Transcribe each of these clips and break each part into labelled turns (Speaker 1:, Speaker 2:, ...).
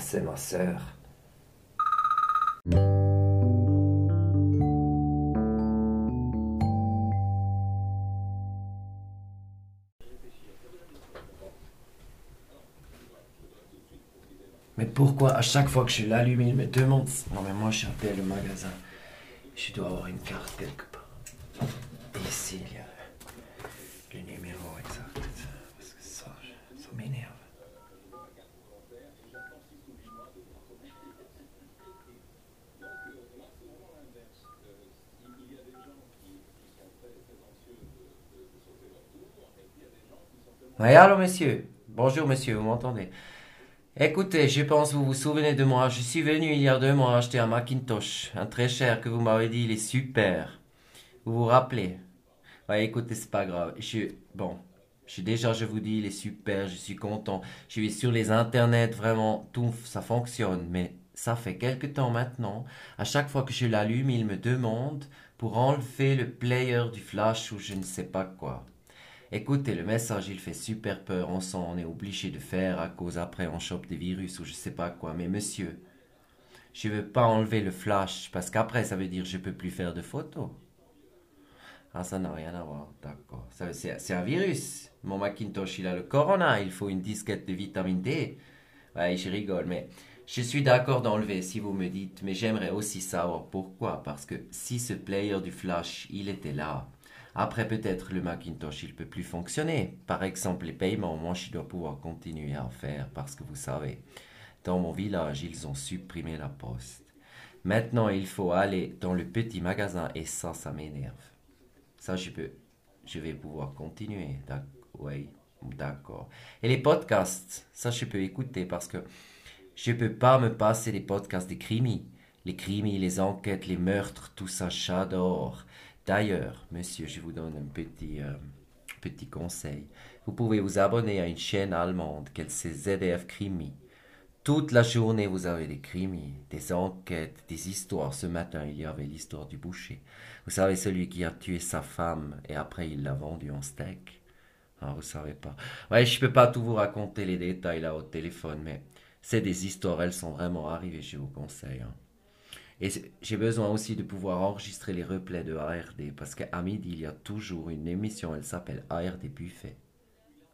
Speaker 1: C'est ma sœur. Mais pourquoi à chaque fois que je l'allume, il me demande? Non, mais moi, j'appelle le magasin. Je dois avoir une carte quelque part. Et ici, il y a le numéro exact. Parce que ça, ça m'énerve. Oui, allô, monsieur. Bonjour, monsieur, vous m'entendez? Écoutez, je pense que vous vous souvenez de moi. Je suis venu il y a deux mois acheter un Macintosh, un très cher que vous m'avez dit, il est super. Vous vous rappelez? Ouais, écoutez, c'est pas grave. Je bon, je déjà, je vous dis, il est super, je suis content. Je suis sur les internets, vraiment, tout ça fonctionne. Mais ça fait quelque temps maintenant. À chaque fois que je l'allume, il me demande pour enlever le player du flash ou je ne sais pas quoi. Écoutez, le message, il fait super peur. On sent, on est obligé de faire à cause après on chope des virus ou je sais pas quoi. Mais monsieur, je veux pas enlever le flash parce qu'après ça veut dire je peux plus faire de photos. Ah, ça n'a rien à voir, d'accord. C'est un virus. Mon Macintosh, il a le corona. Il faut une disquette de vitamine D. Ouais, je rigole, mais je suis d'accord d'enlever si vous me dites, mais j'aimerais aussi savoir pourquoi. Parce que si ce player du flash, il était là, après, peut-être le Macintosh, il peut plus fonctionner. Par exemple, les paiements, moi, je dois pouvoir continuer à faire parce que vous savez, dans mon village, ils ont supprimé la poste. Maintenant, il faut aller dans le petit magasin et ça, ça m'énerve. Ça, je peux, je vais pouvoir continuer. Oui, d'accord. Et les podcasts, ça, je peux écouter parce que je peux pas me passer les podcasts des crimis. Les crimis, les enquêtes, les meurtres, tout ça, j'adore. D'ailleurs, monsieur, je vous donne un petit, euh, petit conseil. Vous pouvez vous abonner à une chaîne allemande, qu'elle c'est ZDF Crimi. Toute la journée, vous avez des crimis, des enquêtes, des histoires. Ce matin, il y avait l'histoire du boucher. Vous savez, celui qui a tué sa femme et après il l'a vendu en steak. Ah, vous savez pas. Ouais, je peux pas tout vous raconter les détails là au téléphone, mais c'est des histoires, elles sont vraiment arrivées, je vous conseille. Hein. Et j'ai besoin aussi de pouvoir enregistrer les replays de ARD parce qu'à midi, il y a toujours une émission, elle s'appelle ARD Buffet.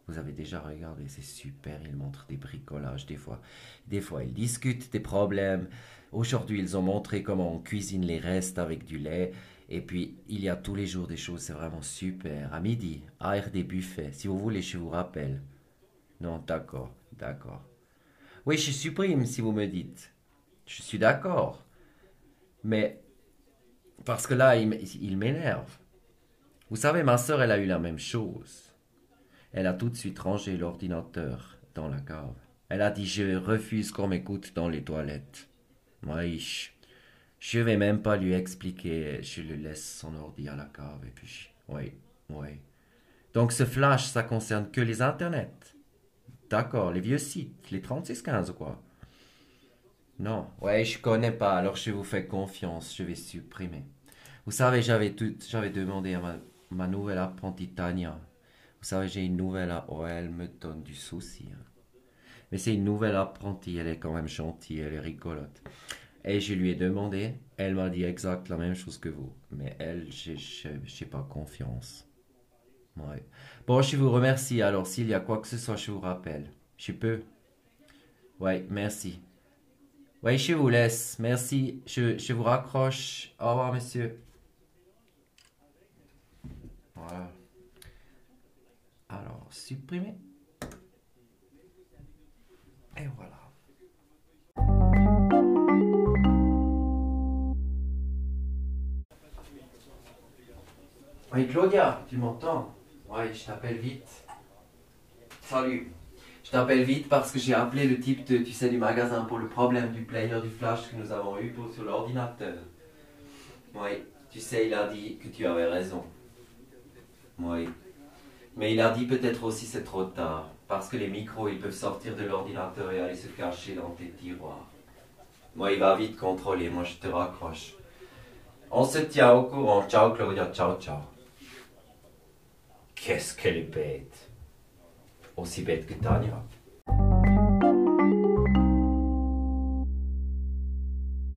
Speaker 1: Vous avez déjà regardé, c'est super, ils montrent des bricolages des fois. Des fois, ils discutent des problèmes. Aujourd'hui, ils ont montré comment on cuisine les restes avec du lait. Et puis, il y a tous les jours des choses, c'est vraiment super. À midi, ARD Buffet. Si vous voulez, je vous rappelle. Non, d'accord, d'accord. Oui, je supprime si vous me dites. Je suis d'accord. Mais parce que là, il, m'énerve. Vous savez, ma soeur, elle a eu la même chose. Elle a tout de suite rangé l'ordinateur dans la cave. Elle a dit Je refuse qu'on m'écoute dans les toilettes. Oui, je, vais même pas lui expliquer. Je le laisse son ordi à la cave. Et puis, oui, oui. Donc ce flash, ça concerne que les internets. D'accord, les vieux sites, les 3615 ou quoi. Non, ouais, je connais pas, alors je vous fais confiance, je vais supprimer. Vous savez, j'avais tout, j'avais demandé à ma, nouvelle apprentie Tania. Vous savez, j'ai une nouvelle, oh, elle me donne du souci. Hein. Mais c'est une nouvelle apprentie, elle est quand même gentille, elle est rigolote. Et je lui ai demandé, elle m'a dit exact la même chose que vous. Mais elle, je n'ai pas confiance. Ouais. Bon, je vous remercie. Alors, s'il y a quoi que ce soit, je vous rappelle. Je peux? Ouais, merci. Oui, je vous laisse. Merci. Je, je vous raccroche. Au revoir, monsieur. Voilà. Alors, supprimer. Et voilà. Oui, Claudia, tu m'entends? Oui, je t'appelle vite. Salut. Je t'appelle vite parce que j'ai appelé le type de, tu sais, du magasin pour le problème du player du flash que nous avons eu pour, sur l'ordinateur. Oui, tu sais, il a dit que tu avais raison. Oui. Mais il a dit peut-être aussi c'est trop tard. Parce que les micros, ils peuvent sortir de l'ordinateur et aller se cacher dans tes tiroirs. Moi, il va vite contrôler. Moi, je te raccroche. On se tient au courant. Ciao, Claudia. Ciao, ciao. Qu'est-ce qu'elle est bête aussi bête que Tania.